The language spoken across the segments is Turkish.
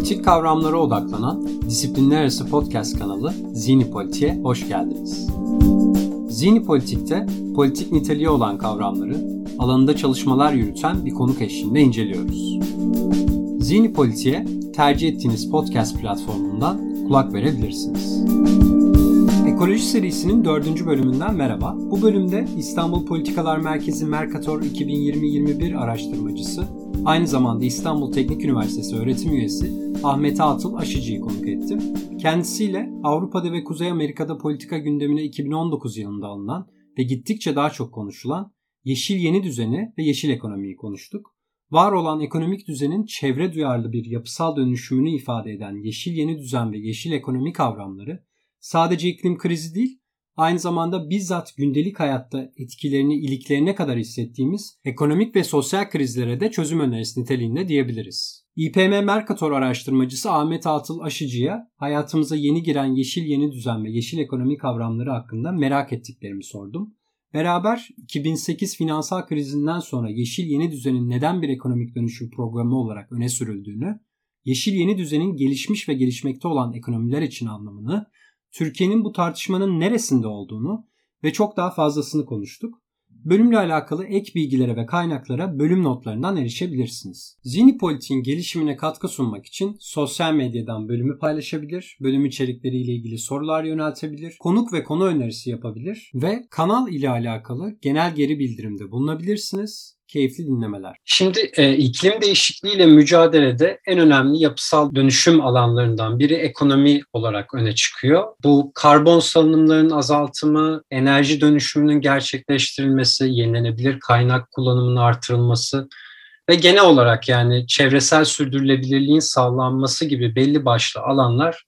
Politik kavramlara odaklanan disiplinler arası podcast kanalı Zini Politik'e hoş geldiniz. Zini Politik'te politik niteliği olan kavramları alanında çalışmalar yürüten bir konuk eşliğinde inceliyoruz. Zini Politik'e tercih ettiğiniz podcast platformundan kulak verebilirsiniz. Ekoloji serisinin dördüncü bölümünden merhaba. Bu bölümde İstanbul Politikalar Merkezi Mercator 2020-21 araştırmacısı, aynı zamanda İstanbul Teknik Üniversitesi öğretim üyesi Ahmet Atıl Aşıcı'yı konuk ettim. Kendisiyle Avrupa'da ve Kuzey Amerika'da politika gündemine 2019 yılında alınan ve gittikçe daha çok konuşulan yeşil yeni düzeni ve yeşil ekonomiyi konuştuk. Var olan ekonomik düzenin çevre duyarlı bir yapısal dönüşümünü ifade eden yeşil yeni düzen ve yeşil ekonomi kavramları sadece iklim krizi değil, aynı zamanda bizzat gündelik hayatta etkilerini iliklerine kadar hissettiğimiz ekonomik ve sosyal krizlere de çözüm önerisi niteliğinde diyebiliriz. İPM Mercator araştırmacısı Ahmet Atıl Aşıcı'ya hayatımıza yeni giren yeşil yeni düzen ve yeşil ekonomi kavramları hakkında merak ettiklerimi sordum. Beraber 2008 finansal krizinden sonra yeşil yeni düzenin neden bir ekonomik dönüşüm programı olarak öne sürüldüğünü, yeşil yeni düzenin gelişmiş ve gelişmekte olan ekonomiler için anlamını Türkiye'nin bu tartışmanın neresinde olduğunu ve çok daha fazlasını konuştuk. Bölümle alakalı ek bilgilere ve kaynaklara bölüm notlarından erişebilirsiniz. Zini Politik'in gelişimine katkı sunmak için sosyal medyadan bölümü paylaşabilir, bölüm içerikleriyle ilgili sorular yöneltebilir, konuk ve konu önerisi yapabilir ve kanal ile alakalı genel geri bildirimde bulunabilirsiniz keyifli dinlemeler. Şimdi e, iklim değişikliğiyle mücadelede en önemli yapısal dönüşüm alanlarından biri ekonomi olarak öne çıkıyor. Bu karbon salınımlarının azaltımı, enerji dönüşümünün gerçekleştirilmesi, yenilenebilir kaynak kullanımının artırılması ve genel olarak yani çevresel sürdürülebilirliğin sağlanması gibi belli başlı alanlar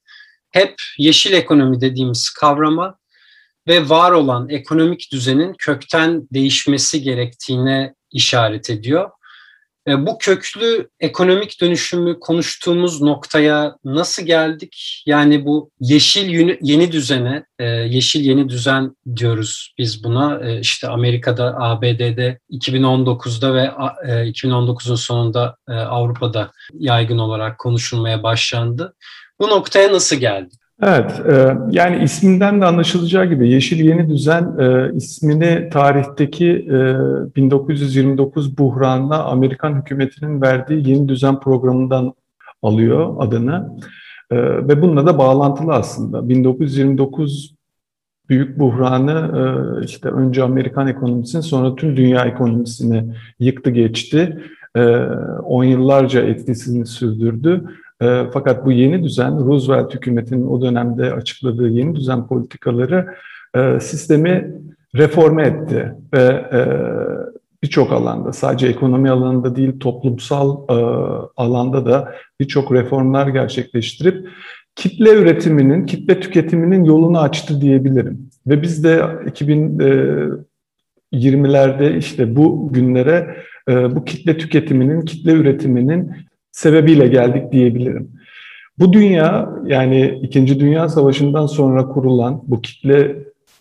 hep yeşil ekonomi dediğimiz kavrama ve var olan ekonomik düzenin kökten değişmesi gerektiğine işaret ediyor. E, bu köklü ekonomik dönüşümü konuştuğumuz noktaya nasıl geldik? Yani bu yeşil yeni düzene, e, yeşil yeni düzen diyoruz biz buna. E, işte Amerika'da, ABD'de 2019'da ve 2019'un sonunda Avrupa'da yaygın olarak konuşulmaya başlandı. Bu noktaya nasıl geldik? Evet, e, yani isminden de anlaşılacağı gibi Yeşil Yeni Düzen e, ismini tarihteki e, 1929 buhranına Amerikan hükümetinin verdiği Yeni Düzen programından alıyor adını. E, ve bununla da bağlantılı aslında. 1929 büyük buhranı e, işte önce Amerikan ekonomisini sonra tüm dünya ekonomisini yıktı geçti. 10 e, yıllarca etkisini sürdürdü e, fakat bu yeni düzen, Roosevelt hükümetinin o dönemde açıkladığı yeni düzen politikaları e, sistemi reforme etti ve e, birçok alanda, sadece ekonomi alanında değil toplumsal e, alanda da birçok reformlar gerçekleştirip kitle üretiminin, kitle tüketiminin yolunu açtı diyebilirim. Ve biz de 2020'lerde işte bu günlere bu kitle tüketiminin, kitle üretiminin sebebiyle geldik diyebilirim. Bu dünya yani İkinci Dünya Savaşı'ndan sonra kurulan bu kitle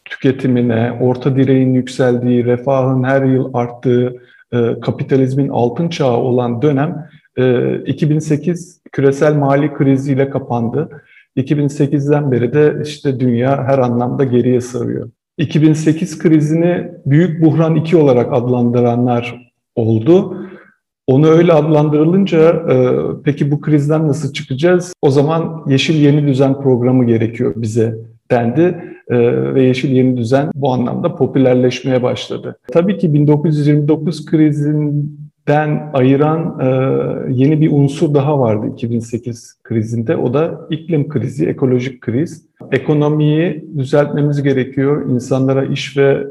tüketimine, orta direğin yükseldiği, refahın her yıl arttığı, e, kapitalizmin altın çağı olan dönem e, 2008 küresel mali kriziyle kapandı. 2008'den beri de işte dünya her anlamda geriye sarıyor. 2008 krizini büyük buhran 2 olarak adlandıranlar oldu. Onu öyle adlandırılınca e, peki bu krizden nasıl çıkacağız? O zaman Yeşil Yeni Düzen programı gerekiyor bize dendi e, ve Yeşil Yeni Düzen bu anlamda popülerleşmeye başladı. Tabii ki 1929 krizinden ayıran e, yeni bir unsur daha vardı 2008 krizinde. O da iklim krizi, ekolojik kriz. Ekonomiyi düzeltmemiz gerekiyor, insanlara iş ve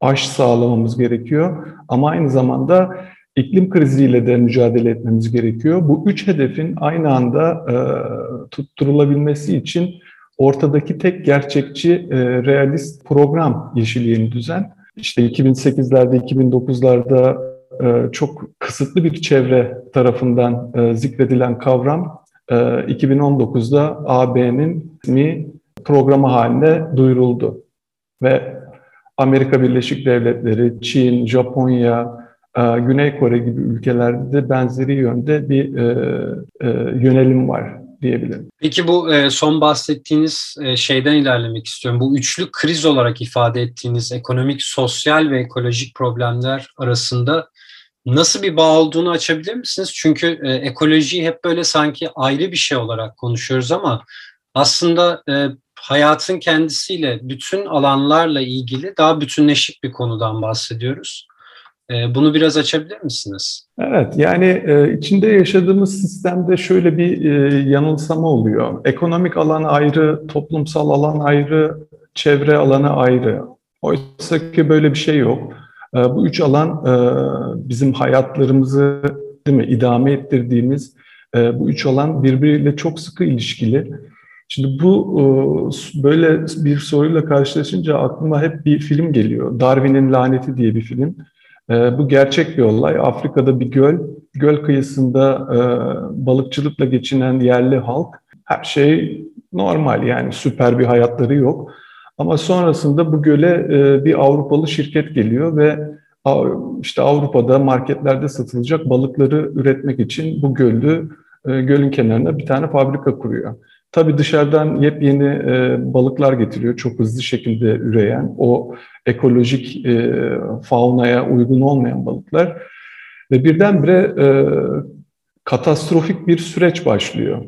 aş sağlamamız gerekiyor ama aynı zamanda iklim kriziyle de mücadele etmemiz gerekiyor. Bu üç hedefin aynı anda e, tutturulabilmesi için ortadaki tek gerçekçi e, realist program Yeşil Yeni Düzen. İşte 2008'lerde, 2009'larda e, çok kısıtlı bir çevre tarafından e, zikredilen kavram e, 2019'da AB'nin mi programı haline duyuruldu. Ve Amerika Birleşik Devletleri, Çin, Japonya, Güney Kore gibi ülkelerde de benzeri yönde bir e, e, yönelim var diyebilirim. Peki bu e, son bahsettiğiniz şeyden ilerlemek istiyorum. Bu üçlü kriz olarak ifade ettiğiniz ekonomik, sosyal ve ekolojik problemler arasında nasıl bir bağ olduğunu açabilir misiniz? Çünkü ekolojiyi hep böyle sanki ayrı bir şey olarak konuşuyoruz ama aslında hayatın kendisiyle bütün alanlarla ilgili daha bütünleşik bir konudan bahsediyoruz. Ee, bunu biraz açabilir misiniz? Evet, yani e, içinde yaşadığımız sistemde şöyle bir e, yanılsama oluyor. Ekonomik alan ayrı, toplumsal alan ayrı, çevre alanı ayrı. Oysa ki böyle bir şey yok. E, bu üç alan bizim hayatlarımızı değil mi idame ettirdiğimiz bu üç alan birbiriyle çok sıkı ilişkili. Şimdi bu böyle bir soruyla karşılaşınca aklıma hep bir film geliyor. Darwin'in Laneti diye bir film. Ee, bu gerçek bir olay. Afrika'da bir göl, göl kıyısında e, balıkçılıkla geçinen yerli halk. Her şey normal yani süper bir hayatları yok. Ama sonrasında bu göle e, bir Avrupalı şirket geliyor ve işte Avrupa'da marketlerde satılacak balıkları üretmek için bu gölü e, gölün kenarına bir tane fabrika kuruyor. Tabii dışarıdan yepyeni e, balıklar getiriyor, çok hızlı şekilde üreyen, o ekolojik e, faunaya uygun olmayan balıklar. Ve birdenbire e, katastrofik bir süreç başlıyor.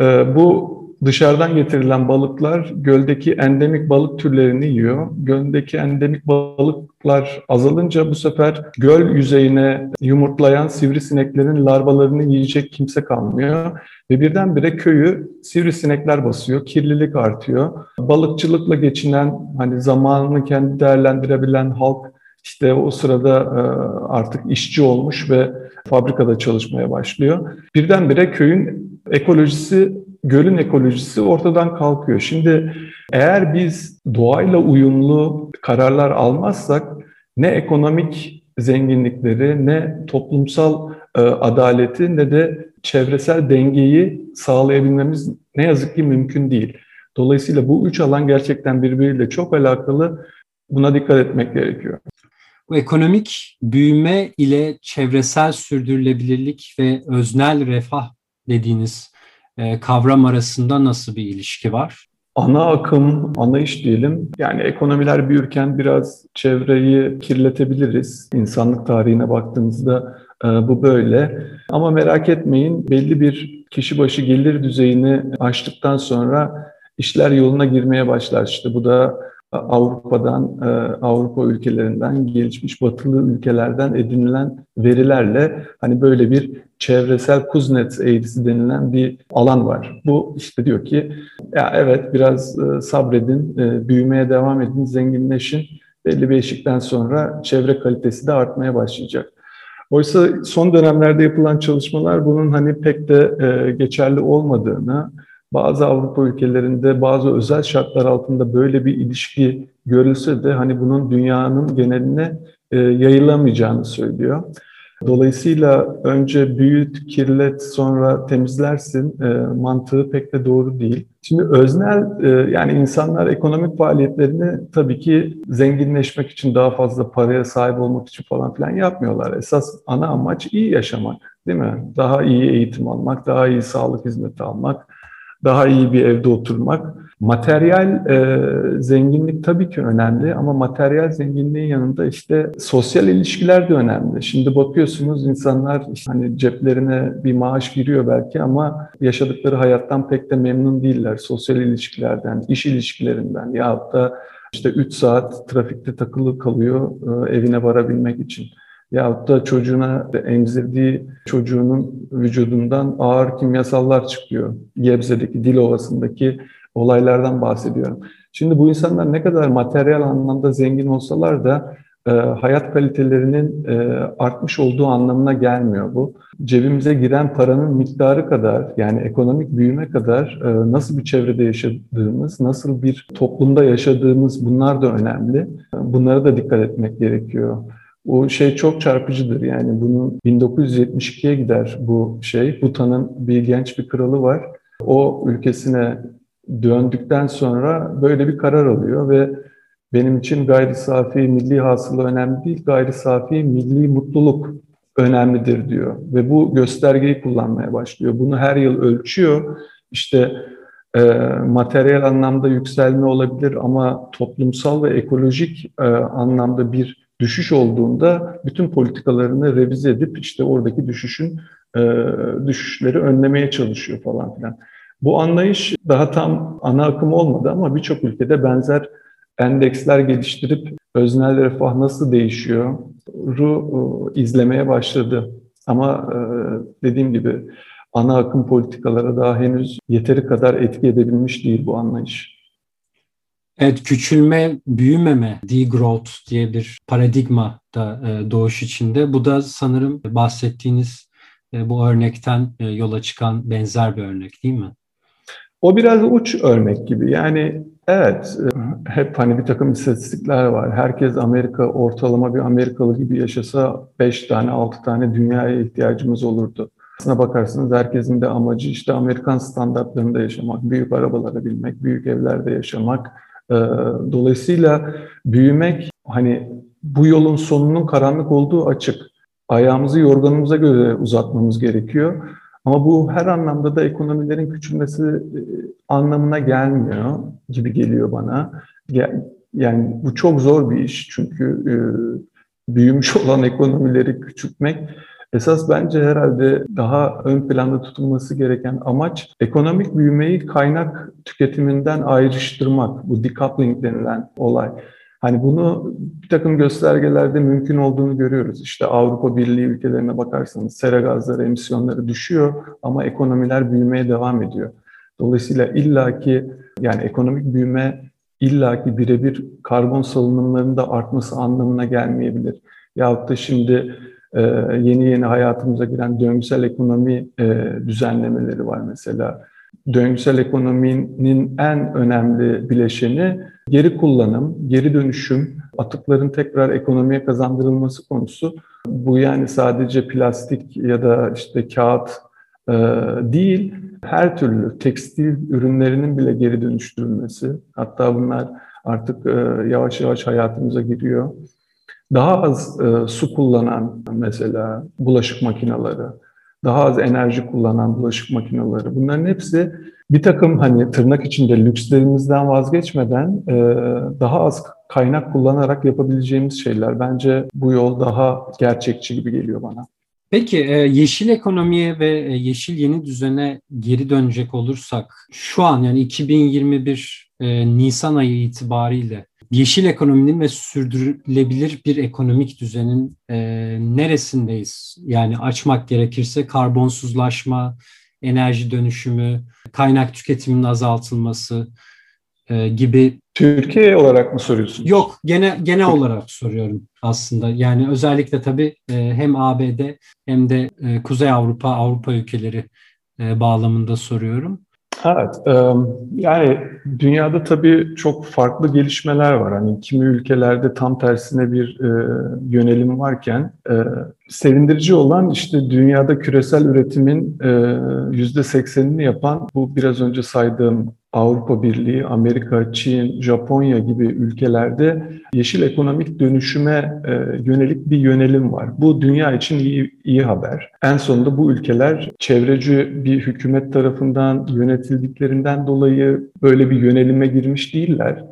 E, bu Dışarıdan getirilen balıklar göldeki endemik balık türlerini yiyor. Göldeki endemik balıklar azalınca bu sefer göl yüzeyine yumurtlayan sivrisineklerin larvalarını yiyecek kimse kalmıyor. Ve birdenbire köyü sivrisinekler basıyor, kirlilik artıyor. Balıkçılıkla geçinen, hani zamanını kendi değerlendirebilen halk işte o sırada e, artık işçi olmuş ve fabrikada çalışmaya başlıyor. Birdenbire köyün ekolojisi gölün ekolojisi ortadan kalkıyor. Şimdi eğer biz doğayla uyumlu kararlar almazsak ne ekonomik zenginlikleri ne toplumsal e, adaleti ne de çevresel dengeyi sağlayabilmemiz ne yazık ki mümkün değil. Dolayısıyla bu üç alan gerçekten birbiriyle çok alakalı. Buna dikkat etmek gerekiyor. Bu ekonomik büyüme ile çevresel sürdürülebilirlik ve öznel refah dediğiniz kavram arasında nasıl bir ilişki var? Ana akım, ana iş diyelim. Yani ekonomiler büyürken biraz çevreyi kirletebiliriz. İnsanlık tarihine baktığımızda e, bu böyle. Ama merak etmeyin belli bir kişi başı gelir düzeyini aştıktan sonra işler yoluna girmeye başlar. İşte bu da Avrupa'dan, e, Avrupa ülkelerinden, gelişmiş batılı ülkelerden edinilen verilerle hani böyle bir çevresel Kuznets eğrisi denilen bir alan var. Bu işte diyor ki ya evet biraz e, sabredin, e, büyümeye devam edin, zenginleşin. Belli bir eşikten sonra çevre kalitesi de artmaya başlayacak. Oysa son dönemlerde yapılan çalışmalar bunun hani pek de geçerli olmadığını, bazı Avrupa ülkelerinde bazı özel şartlar altında böyle bir ilişki görülse de hani bunun dünyanın geneline e, yayılamayacağını söylüyor. Dolayısıyla önce büyüt, kirlet, sonra temizlersin e, mantığı pek de doğru değil. Şimdi öznel e, yani insanlar ekonomik faaliyetlerini tabii ki zenginleşmek için daha fazla paraya sahip olmak için falan filan yapmıyorlar. Esas ana amaç iyi yaşamak değil mi? Daha iyi eğitim almak, daha iyi sağlık hizmeti almak, daha iyi bir evde oturmak. Materyal e, zenginlik tabii ki önemli ama materyal zenginliğin yanında işte sosyal ilişkiler de önemli. Şimdi bakıyorsunuz insanlar işte hani ceplerine bir maaş giriyor belki ama yaşadıkları hayattan pek de memnun değiller. Sosyal ilişkilerden, iş ilişkilerinden ya da işte 3 saat trafikte takılı kalıyor e, evine varabilmek için yahut da çocuğuna emzirdiği çocuğunun vücudundan ağır kimyasallar çıkıyor. Gebze'deki, dil ovasındaki olaylardan bahsediyorum. Şimdi bu insanlar ne kadar materyal anlamda zengin olsalar da e, hayat kalitelerinin e, artmış olduğu anlamına gelmiyor bu. Cebimize giren paranın miktarı kadar yani ekonomik büyüme kadar e, nasıl bir çevrede yaşadığımız, nasıl bir toplumda yaşadığımız bunlar da önemli. Bunlara da dikkat etmek gerekiyor. O şey çok çarpıcıdır yani bunun 1972'ye gider bu şey. Bhutan'ın bir genç bir kralı var. O ülkesine döndükten sonra böyle bir karar alıyor ve benim için gayri safi milli hasıla önemli değil, gayri safi milli mutluluk önemlidir diyor. Ve bu göstergeyi kullanmaya başlıyor. Bunu her yıl ölçüyor. İşte e, materyal anlamda yükselme olabilir ama toplumsal ve ekolojik e, anlamda bir düşüş olduğunda bütün politikalarını revize edip işte oradaki düşüşün e, düşüşleri önlemeye çalışıyor falan filan. Bu anlayış daha tam ana akım olmadı ama birçok ülkede benzer endeksler geliştirip öznel refah nasıl değişiyor ru e, izlemeye başladı. Ama e, dediğim gibi ana akım politikalara daha henüz yeteri kadar etki edebilmiş değil bu anlayış. Evet, küçülme, büyümeme, degrowth diye bir paradigma da e, doğuş içinde. Bu da sanırım bahsettiğiniz bu örnekten yola çıkan benzer bir örnek değil mi? O biraz uç örnek gibi. Yani evet hep hani bir takım istatistikler var. Herkes Amerika ortalama bir Amerikalı gibi yaşasa 5 tane 6 tane dünyaya ihtiyacımız olurdu. Aslına bakarsanız herkesin de amacı işte Amerikan standartlarında yaşamak, büyük arabalara binmek, büyük evlerde yaşamak. Ee, dolayısıyla büyümek hani bu yolun sonunun karanlık olduğu açık. Ayağımızı yorganımıza göre uzatmamız gerekiyor. Ama bu her anlamda da ekonomilerin küçülmesi e, anlamına gelmiyor gibi geliyor bana. Yani bu çok zor bir iş çünkü e, büyümüş olan ekonomileri küçültmek Esas bence herhalde daha ön planda tutulması gereken amaç ekonomik büyümeyi kaynak tüketiminden ayrıştırmak. Bu decoupling denilen olay. Hani bunu bir takım göstergelerde mümkün olduğunu görüyoruz. İşte Avrupa Birliği ülkelerine bakarsanız sera gazları emisyonları düşüyor ama ekonomiler büyümeye devam ediyor. Dolayısıyla illaki yani ekonomik büyüme illaki birebir karbon salınımlarının artması anlamına gelmeyebilir. Yahut da şimdi e, yeni yeni hayatımıza giren döngüsel ekonomi e, düzenlemeleri var mesela. Döngüsel ekonominin en önemli bileşeni geri kullanım, geri dönüşüm, atıkların tekrar ekonomiye kazandırılması konusu. Bu yani sadece plastik ya da işte kağıt e, değil, her türlü tekstil ürünlerinin bile geri dönüştürülmesi. Hatta bunlar artık e, yavaş yavaş hayatımıza giriyor daha az e, su kullanan mesela bulaşık makineleri, daha az enerji kullanan bulaşık makineleri bunların hepsi bir takım hani tırnak içinde lükslerimizden vazgeçmeden e, daha az kaynak kullanarak yapabileceğimiz şeyler. Bence bu yol daha gerçekçi gibi geliyor bana. Peki e, yeşil ekonomiye ve e, yeşil yeni düzene geri dönecek olursak şu an yani 2021 e, Nisan ayı itibariyle yeşil ekonominin ve sürdürülebilir bir ekonomik düzenin e, neresindeyiz? Yani açmak gerekirse karbonsuzlaşma, enerji dönüşümü, kaynak tüketiminin azaltılması e, gibi. Türkiye olarak mı soruyorsun? Yok, gene genel olarak soruyorum aslında. Yani özellikle tabii e, hem ABD hem de e, Kuzey Avrupa, Avrupa ülkeleri e, bağlamında soruyorum. Evet, yani dünyada tabii çok farklı gelişmeler var. Hani kimi ülkelerde tam tersine bir yönelim varken sevindirici olan işte dünyada küresel üretimin yüzde seksenini yapan bu biraz önce saydığım Avrupa Birliği, Amerika, Çin, Japonya gibi ülkelerde yeşil ekonomik dönüşüme e, yönelik bir yönelim var. Bu dünya için iyi, iyi haber. En sonunda bu ülkeler çevreci bir hükümet tarafından yönetildiklerinden dolayı böyle bir yönelime girmiş değiller.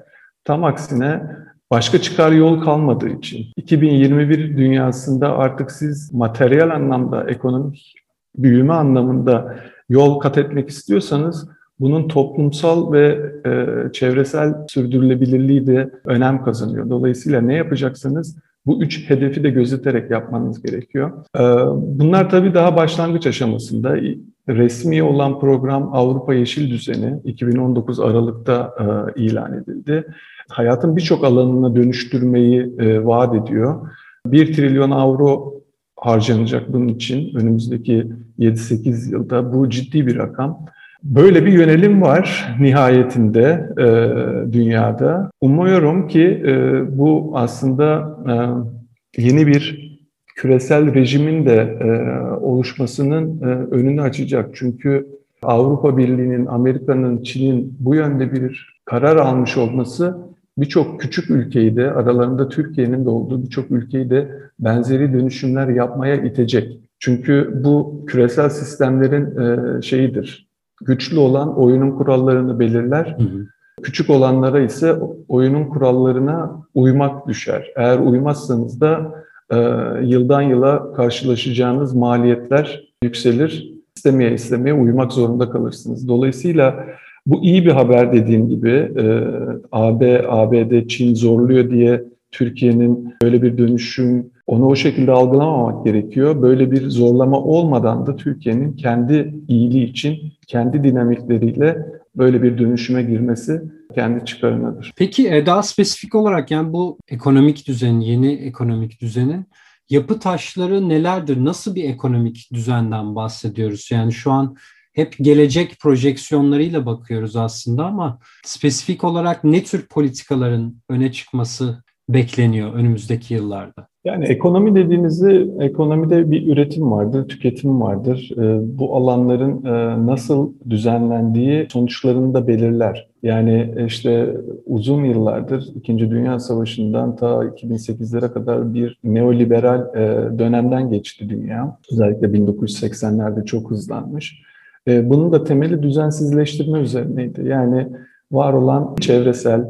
Tam aksine başka çıkar yol kalmadığı için 2021 dünyasında artık siz materyal anlamda, ekonomik büyüme anlamında yol kat etmek istiyorsanız bunun toplumsal ve e, çevresel sürdürülebilirliği de önem kazanıyor. Dolayısıyla ne yapacaksanız bu üç hedefi de gözeterek yapmanız gerekiyor. E, bunlar tabii daha başlangıç aşamasında. Resmi olan program Avrupa Yeşil Düzeni 2019 Aralık'ta e, ilan edildi. Hayatın birçok alanına dönüştürmeyi e, vaat ediyor. 1 trilyon avro harcanacak bunun için önümüzdeki 7-8 yılda. Bu ciddi bir rakam. Böyle bir yönelim var nihayetinde e, dünyada. Umuyorum ki e, bu aslında e, yeni bir küresel rejimin de e, oluşmasının e, önünü açacak. Çünkü Avrupa Birliği'nin, Amerika'nın, Çin'in bu yönde bir karar almış olması birçok küçük ülkeyi de aralarında Türkiye'nin de olduğu birçok ülkeyi de benzeri dönüşümler yapmaya itecek. Çünkü bu küresel sistemlerin e, şeyidir. Güçlü olan oyunun kurallarını belirler. Hı hı. Küçük olanlara ise oyunun kurallarına uymak düşer. Eğer uymazsanız da e, yıldan yıla karşılaşacağınız maliyetler yükselir. İstemeye istemeye uymak zorunda kalırsınız. Dolayısıyla bu iyi bir haber dediğim gibi e, AB, ABD, Çin zorluyor diye Türkiye'nin böyle bir dönüşüm onu o şekilde algılamamak gerekiyor. Böyle bir zorlama olmadan da Türkiye'nin kendi iyiliği için kendi dinamikleriyle böyle bir dönüşüme girmesi kendi çıkarınadır. Peki e, daha spesifik olarak yani bu ekonomik düzen, yeni ekonomik düzenin yapı taşları nelerdir? Nasıl bir ekonomik düzenden bahsediyoruz? Yani şu an hep gelecek projeksiyonlarıyla bakıyoruz aslında ama spesifik olarak ne tür politikaların öne çıkması bekleniyor önümüzdeki yıllarda? Yani ekonomi dediğinizde ekonomide bir üretim vardır, tüketim vardır. Ee, bu alanların e, nasıl düzenlendiği sonuçlarını da belirler. Yani işte uzun yıllardır İkinci Dünya Savaşı'ndan ta 2008'lere kadar bir neoliberal e, dönemden geçti dünya. Özellikle 1980'lerde çok hızlanmış. E, bunun da temeli düzensizleştirme üzerineydi. Yani var olan çevresel,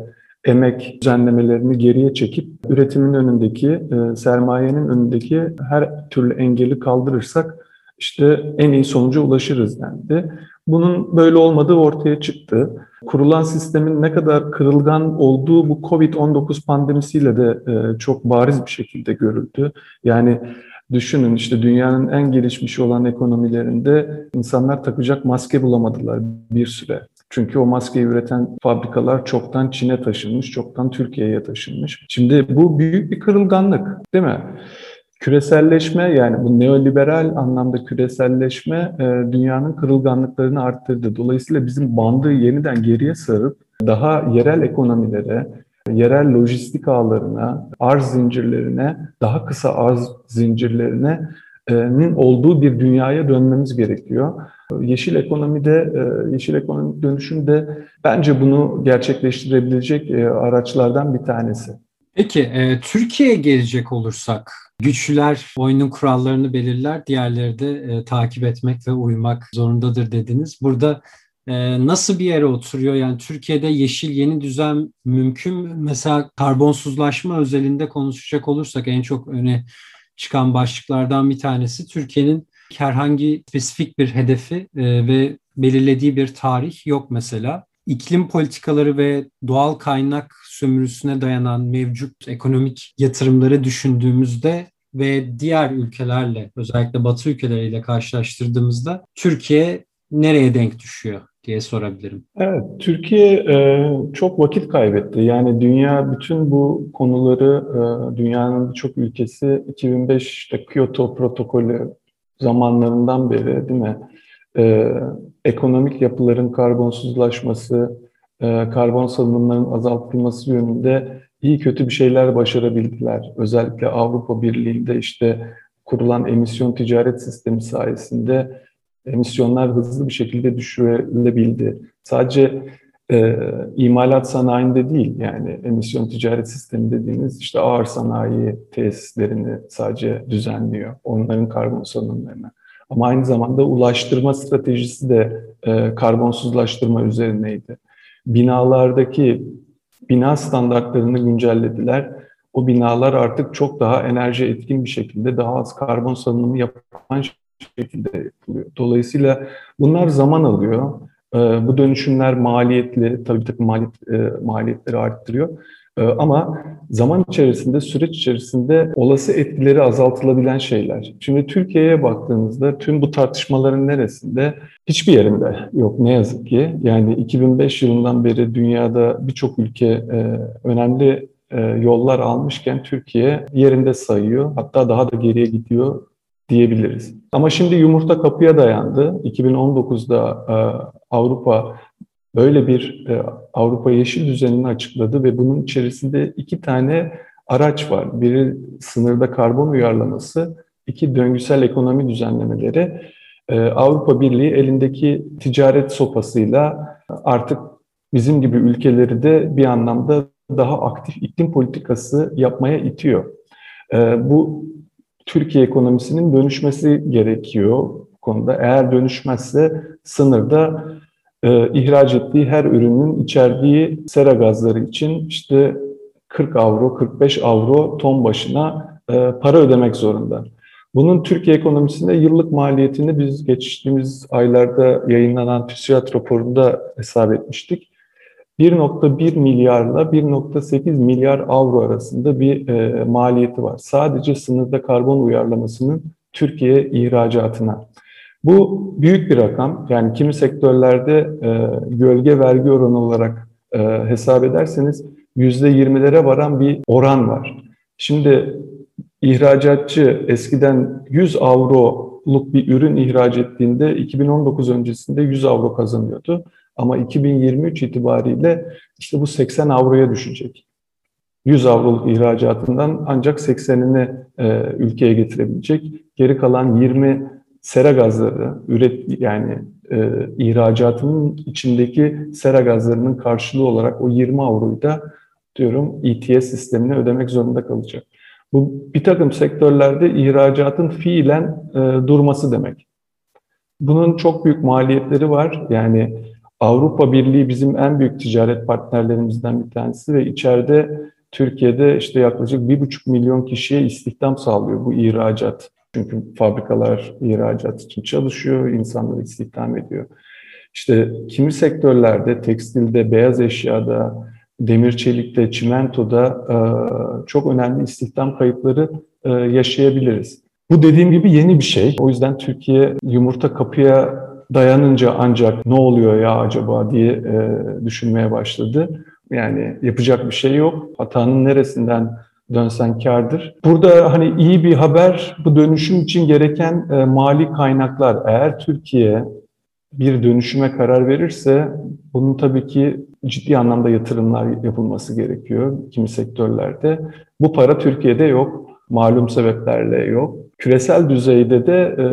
emek düzenlemelerini geriye çekip üretimin önündeki, e, sermayenin önündeki her türlü engeli kaldırırsak işte en iyi sonuca ulaşırız dendi. Bunun böyle olmadığı ortaya çıktı. Kurulan sistemin ne kadar kırılgan olduğu bu Covid-19 pandemisiyle de e, çok bariz bir şekilde görüldü. Yani düşünün işte dünyanın en gelişmiş olan ekonomilerinde insanlar takacak maske bulamadılar bir süre. Çünkü o maskeyi üreten fabrikalar çoktan Çin'e taşınmış, çoktan Türkiye'ye taşınmış. Şimdi bu büyük bir kırılganlık değil mi? Küreselleşme yani bu neoliberal anlamda küreselleşme e, dünyanın kırılganlıklarını arttırdı. Dolayısıyla bizim bandı yeniden geriye sarıp daha yerel ekonomilere, yerel lojistik ağlarına, arz zincirlerine, daha kısa arz zincirlerine olduğu bir dünyaya dönmemiz gerekiyor. Yeşil ekonomide, e, yeşil ekonomi dönüşümde bence bunu gerçekleştirebilecek e, araçlardan bir tanesi. Peki e, Türkiye'ye gelecek olursak güçlüler oyunun kurallarını belirler, diğerleri de takip etmek ve uymak zorundadır dediniz. Burada nasıl bir yere oturuyor? Yani Türkiye'de yeşil yeni düzen mümkün mü? Mesela karbonsuzlaşma özelinde konuşacak olursak en çok öne çıkan başlıklardan bir tanesi Türkiye'nin herhangi spesifik bir hedefi e, ve belirlediği bir tarih yok mesela. İklim politikaları ve doğal kaynak sömürüsüne dayanan mevcut ekonomik yatırımları düşündüğümüzde ve diğer ülkelerle özellikle Batı ülkeleriyle karşılaştırdığımızda Türkiye nereye denk düşüyor diye sorabilirim. Evet, Türkiye e, çok vakit kaybetti. Yani dünya bütün bu konuları, e, dünyanın birçok ülkesi 2005'te Kyoto protokolü zamanlarından beri değil mi? E, ekonomik yapıların karbonsuzlaşması, e, karbon salınımlarının azaltılması yönünde iyi kötü bir şeyler başarabildiler. Özellikle Avrupa Birliği'nde işte kurulan emisyon ticaret sistemi sayesinde emisyonlar hızlı bir şekilde düşürülebildi. Sadece e, imalat sanayinde değil yani emisyon ticaret sistemi dediğiniz işte ağır sanayi tesislerini sadece düzenliyor. Onların karbon salınımlarını. Ama aynı zamanda ulaştırma stratejisi de e, karbonsuzlaştırma üzerineydi. Binalardaki bina standartlarını güncellediler. O binalar artık çok daha enerji etkin bir şekilde daha az karbon salınımı yapan şekilde yapılıyor. Dolayısıyla bunlar zaman alıyor. E, bu dönüşümler maliyetli, tabii bir takım maliyet, e, maliyetleri arttırıyor. E, ama zaman içerisinde, süreç içerisinde olası etkileri azaltılabilen şeyler. Şimdi Türkiye'ye baktığınızda tüm bu tartışmaların neresinde? Hiçbir yerinde yok ne yazık ki. Yani 2005 yılından beri dünyada birçok ülke e, önemli e, yollar almışken Türkiye yerinde sayıyor. Hatta daha da geriye gidiyor diyebiliriz. Ama şimdi yumurta kapıya dayandı. 2019'da e, Avrupa böyle bir e, Avrupa Yeşil Düzenini açıkladı ve bunun içerisinde iki tane araç var. Biri sınırda karbon uyarlaması, iki döngüsel ekonomi düzenlemeleri. E, Avrupa Birliği elindeki ticaret sopasıyla artık bizim gibi ülkeleri de bir anlamda daha aktif iklim politikası yapmaya itiyor. E, bu Türkiye ekonomisinin dönüşmesi gerekiyor bu konuda. Eğer dönüşmezse sınırda e, ihraç ettiği her ürünün içerdiği sera gazları için işte 40 avro, 45 avro ton başına e, para ödemek zorunda. Bunun Türkiye ekonomisinde yıllık maliyetini biz geçtiğimiz aylarda yayınlanan TÜSİAD raporunda hesap etmiştik. 1.1 milyarla 1.8 milyar avro arasında bir e, maliyeti var. Sadece sınırda karbon uyarlamasının Türkiye ihracatına. Bu büyük bir rakam. Yani kimi sektörlerde e, gölge vergi oranı olarak e, hesap ederseniz %20'lere varan bir oran var. Şimdi ihracatçı eskiden 100 avroluk bir ürün ihraç ettiğinde 2019 öncesinde 100 avro kazanıyordu. Ama 2023 itibariyle işte bu 80 avroya düşecek. 100 avroluk ihracatından ancak 80'ini e, ülkeye getirebilecek. Geri kalan 20 sera gazları üret yani e, ihracatının içindeki sera gazlarının karşılığı olarak o 20 avroyu da diyorum ETS sistemine ödemek zorunda kalacak. Bu bir takım sektörlerde ihracatın fiilen e, durması demek. Bunun çok büyük maliyetleri var. Yani Avrupa Birliği bizim en büyük ticaret partnerlerimizden bir tanesi ve içeride Türkiye'de işte yaklaşık bir buçuk milyon kişiye istihdam sağlıyor bu ihracat. Çünkü fabrikalar ihracat için çalışıyor, insanları istihdam ediyor. İşte kimi sektörlerde, tekstilde, beyaz eşyada, demir çelikte, çimentoda e, çok önemli istihdam kayıpları e, yaşayabiliriz. Bu dediğim gibi yeni bir şey. O yüzden Türkiye yumurta kapıya dayanınca ancak ne oluyor ya acaba diye e, düşünmeye başladı. Yani yapacak bir şey yok. Hatanın neresinden dönsen kardır. Burada hani iyi bir haber bu dönüşüm için gereken e, mali kaynaklar. Eğer Türkiye bir dönüşüme karar verirse bunun tabii ki ciddi anlamda yatırımlar yapılması gerekiyor kimi sektörlerde. Bu para Türkiye'de yok. Malum sebeplerle yok. Küresel düzeyde de e,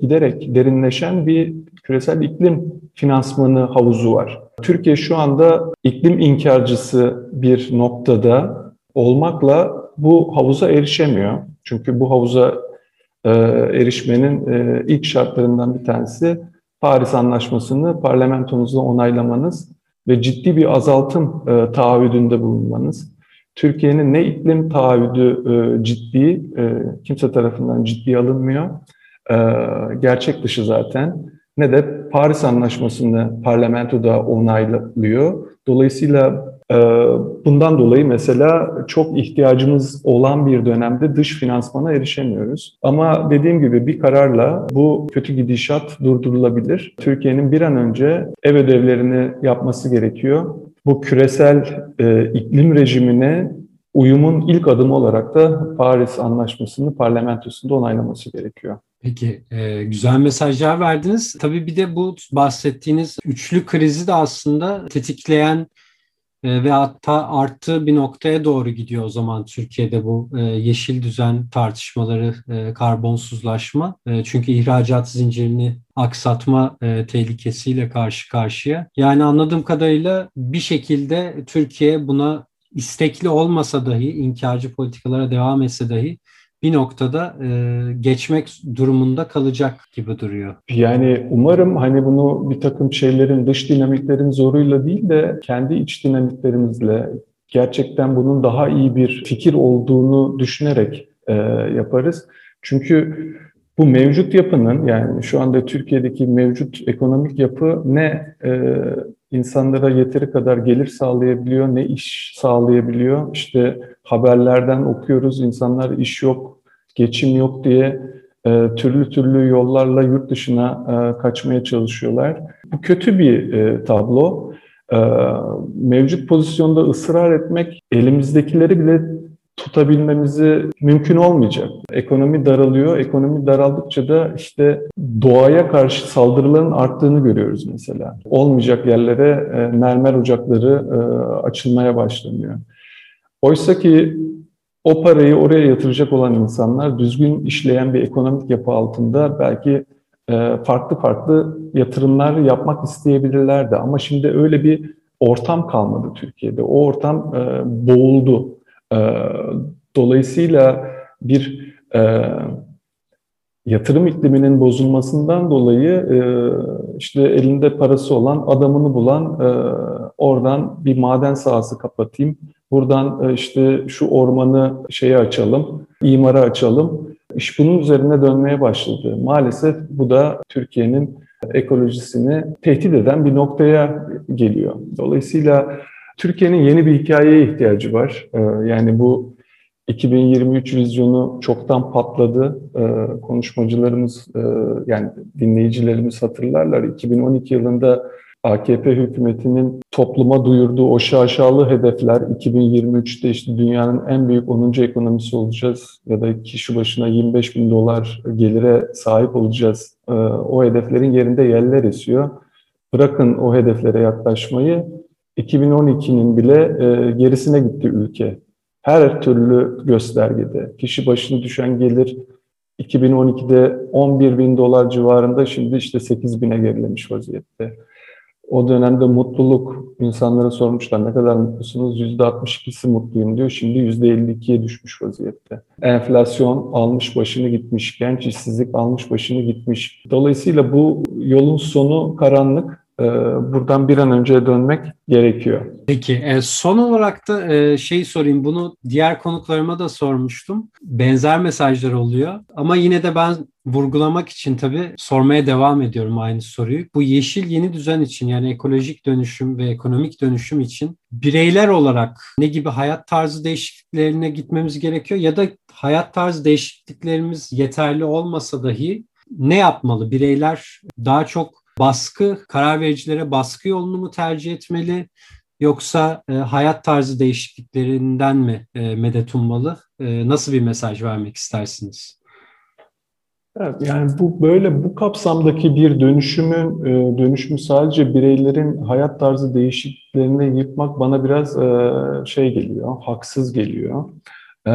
giderek derinleşen bir küresel iklim finansmanı havuzu var. Türkiye şu anda iklim inkarcısı bir noktada olmakla bu havuza erişemiyor. Çünkü bu havuza e, erişmenin e, ilk şartlarından bir tanesi Paris Anlaşması'nı parlamentonuzla onaylamanız ve ciddi bir azaltım e, taahhüdünde bulunmanız. Türkiye'nin ne iklim taahhüdü e, ciddi, e, kimse tarafından ciddi alınmıyor, e, gerçek dışı zaten, ne de Paris Anlaşması'nı parlamentoda onaylıyor. Dolayısıyla ee, bundan dolayı mesela çok ihtiyacımız olan bir dönemde dış finansmana erişemiyoruz. Ama dediğim gibi bir kararla bu kötü gidişat durdurulabilir. Türkiye'nin bir an önce ev ödevlerini yapması gerekiyor. Bu küresel e, iklim rejimine uyumun ilk adımı olarak da Paris Anlaşması'nı parlamentosunda onaylaması gerekiyor. Peki, e, güzel mesajlar verdiniz. Tabii bir de bu bahsettiğiniz üçlü krizi de aslında tetikleyen e, ve hatta arttığı bir noktaya doğru gidiyor o zaman Türkiye'de bu e, yeşil düzen tartışmaları, e, karbonsuzlaşma. E, çünkü ihracat zincirini aksatma e, tehlikesiyle karşı karşıya. Yani anladığım kadarıyla bir şekilde Türkiye buna istekli olmasa dahi, inkarcı politikalara devam etse dahi bir noktada e, geçmek durumunda kalacak gibi duruyor. Yani umarım hani bunu bir takım şeylerin, dış dinamiklerin zoruyla değil de kendi iç dinamiklerimizle gerçekten bunun daha iyi bir fikir olduğunu düşünerek e, yaparız. Çünkü bu mevcut yapının yani şu anda Türkiye'deki mevcut ekonomik yapı ne e, insanlara yeteri kadar gelir sağlayabiliyor ne iş sağlayabiliyor. İşte haberlerden okuyoruz insanlar iş yok, geçim yok diye e, türlü türlü yollarla yurt dışına e, kaçmaya çalışıyorlar. Bu kötü bir e, tablo. E, mevcut pozisyonda ısrar etmek elimizdekileri bile tutabilmemizi mümkün olmayacak. Ekonomi daralıyor. Ekonomi daraldıkça da işte doğaya karşı saldırıların arttığını görüyoruz mesela. Olmayacak yerlere e, mermer ocakları e, açılmaya başlanıyor. Oysa ki o parayı oraya yatıracak olan insanlar düzgün işleyen bir ekonomik yapı altında belki e, farklı farklı yatırımlar yapmak isteyebilirlerdi. Ama şimdi öyle bir ortam kalmadı Türkiye'de. O ortam e, boğuldu. E, dolayısıyla bir yatırım ikliminin bozulmasından dolayı işte elinde parası olan adamını bulan oradan bir maden sahası kapatayım. Buradan e, işte şu ormanı şeye açalım, imara açalım. İş bunun üzerine dönmeye başladı. Maalesef bu da Türkiye'nin ekolojisini tehdit eden bir noktaya geliyor. Dolayısıyla Türkiye'nin yeni bir hikayeye ihtiyacı var. E, yani bu 2023 vizyonu çoktan patladı. Ee, konuşmacılarımız e, yani dinleyicilerimiz hatırlarlar. 2012 yılında AKP hükümetinin topluma duyurduğu o şaşalı hedefler 2023'te işte dünyanın en büyük 10. ekonomisi olacağız ya da kişi başına 25 bin dolar gelire sahip olacağız. Ee, o hedeflerin yerinde yerler esiyor. Bırakın o hedeflere yaklaşmayı 2012'nin bile e, gerisine gitti ülke her türlü göstergede kişi başına düşen gelir 2012'de 11 bin dolar civarında şimdi işte 8 bine gerilemiş vaziyette. O dönemde mutluluk insanlara sormuşlar ne kadar mutlusunuz? %62'si mutluyum diyor. Şimdi %52'ye düşmüş vaziyette. Enflasyon almış başını gitmiş. Genç işsizlik almış başını gitmiş. Dolayısıyla bu yolun sonu karanlık. Ee, buradan bir an önce dönmek gerekiyor. Peki e, son olarak da e, şey sorayım bunu diğer konuklarıma da sormuştum. Benzer mesajlar oluyor ama yine de ben vurgulamak için tabii sormaya devam ediyorum aynı soruyu. Bu yeşil yeni düzen için yani ekolojik dönüşüm ve ekonomik dönüşüm için bireyler olarak ne gibi hayat tarzı değişikliklerine gitmemiz gerekiyor ya da hayat tarzı değişikliklerimiz yeterli olmasa dahi ne yapmalı? Bireyler daha çok baskı, karar vericilere baskı yolunu mu tercih etmeli? Yoksa e, hayat tarzı değişikliklerinden mi e, medet ummalı? E, nasıl bir mesaj vermek istersiniz? Evet, yani bu böyle bu kapsamdaki bir dönüşümün e, dönüşümü sadece bireylerin hayat tarzı değişikliklerini yıkmak bana biraz e, şey geliyor, haksız geliyor. E,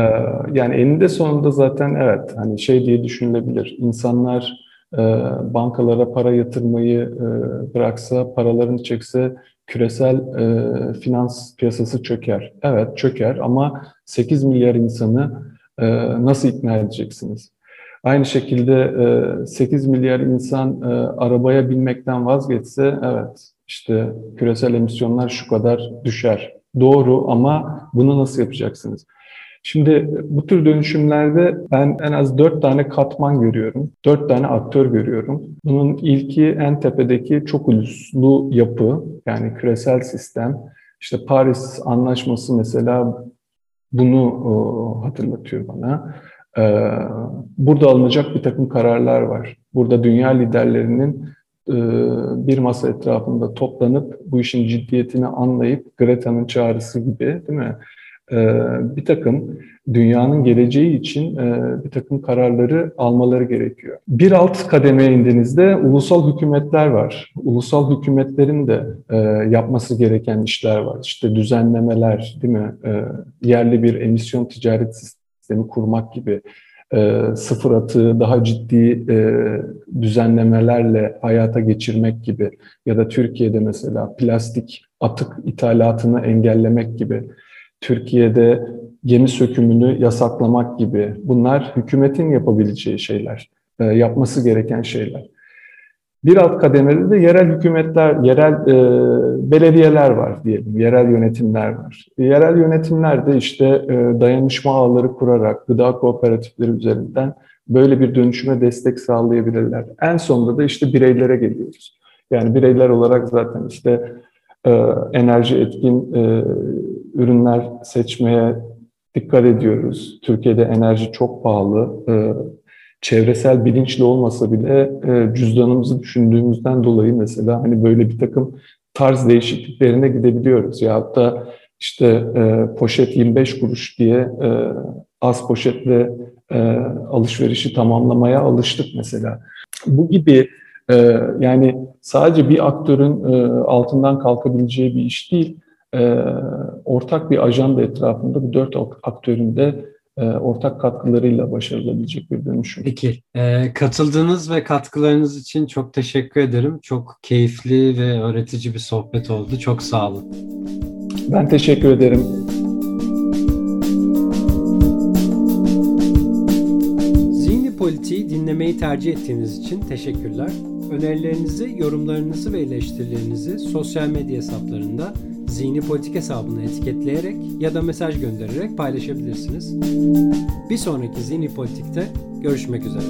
yani eninde sonunda zaten evet hani şey diye düşünülebilir. İnsanlar bankalara para yatırmayı e, bıraksa, paralarını çekse küresel e, finans piyasası çöker. Evet çöker ama 8 milyar insanı e, nasıl ikna edeceksiniz? Aynı şekilde e, 8 milyar insan arabaya binmekten vazgeçse evet işte küresel emisyonlar şu kadar düşer. Doğru ama bunu nasıl yapacaksınız? Şimdi bu tür dönüşümlerde ben en az dört tane katman görüyorum. Dört tane aktör görüyorum. Bunun ilki en tepedeki çok uluslu yapı yani küresel sistem. İşte Paris Anlaşması mesela bunu hatırlatıyor bana. Burada alınacak bir takım kararlar var. Burada dünya liderlerinin bir masa etrafında toplanıp bu işin ciddiyetini anlayıp Greta'nın çağrısı gibi değil mi? Ee, bir takım dünyanın geleceği için e, bir takım kararları almaları gerekiyor. Bir alt kademeye indiğinizde ulusal hükümetler var. Ulusal hükümetlerin de e, yapması gereken işler var. İşte düzenlemeler, değil mi? E, yerli bir emisyon ticaret sistemi kurmak gibi sıfır atığı daha ciddi düzenlemelerle hayata geçirmek gibi ya da Türkiye'de mesela plastik atık ithalatını engellemek gibi Türkiye'de gemi sökümünü yasaklamak gibi bunlar hükümetin yapabileceği şeyler, e, yapması gereken şeyler. Bir alt kademede de yerel hükümetler, yerel e, belediyeler var diyelim, yerel yönetimler var. Yerel yönetimler de işte e, dayanışma ağları kurarak, gıda kooperatifleri üzerinden böyle bir dönüşüme destek sağlayabilirler. En sonunda da işte bireylere geliyoruz. Yani bireyler olarak zaten işte enerji etkin e, ürünler seçmeye dikkat ediyoruz. Türkiye'de enerji çok pahalı. E, çevresel bilinçli olmasa bile e, cüzdanımızı düşündüğümüzden dolayı mesela hani böyle bir takım tarz değişikliklerine gidebiliyoruz. Ya hatta işte e, poşet 25 kuruş diye e, az poşetle e, alışverişi tamamlamaya alıştık mesela. Bu gibi e, yani sadece bir aktörün e, altından kalkabileceği bir iş değil e, ortak bir ajanda etrafında bu dört aktörün de e, ortak katkılarıyla başarılabilecek bir dönüşüm. Peki. E, katıldığınız ve katkılarınız için çok teşekkür ederim. Çok keyifli ve öğretici bir sohbet oldu. Çok sağ olun. Ben teşekkür ederim. Zihni Politik'i dinlemeyi tercih ettiğiniz için teşekkürler. Önerilerinizi, yorumlarınızı ve eleştirilerinizi sosyal medya hesaplarında Zihni Politik hesabını etiketleyerek ya da mesaj göndererek paylaşabilirsiniz. Bir sonraki Zihni Politik'te görüşmek üzere.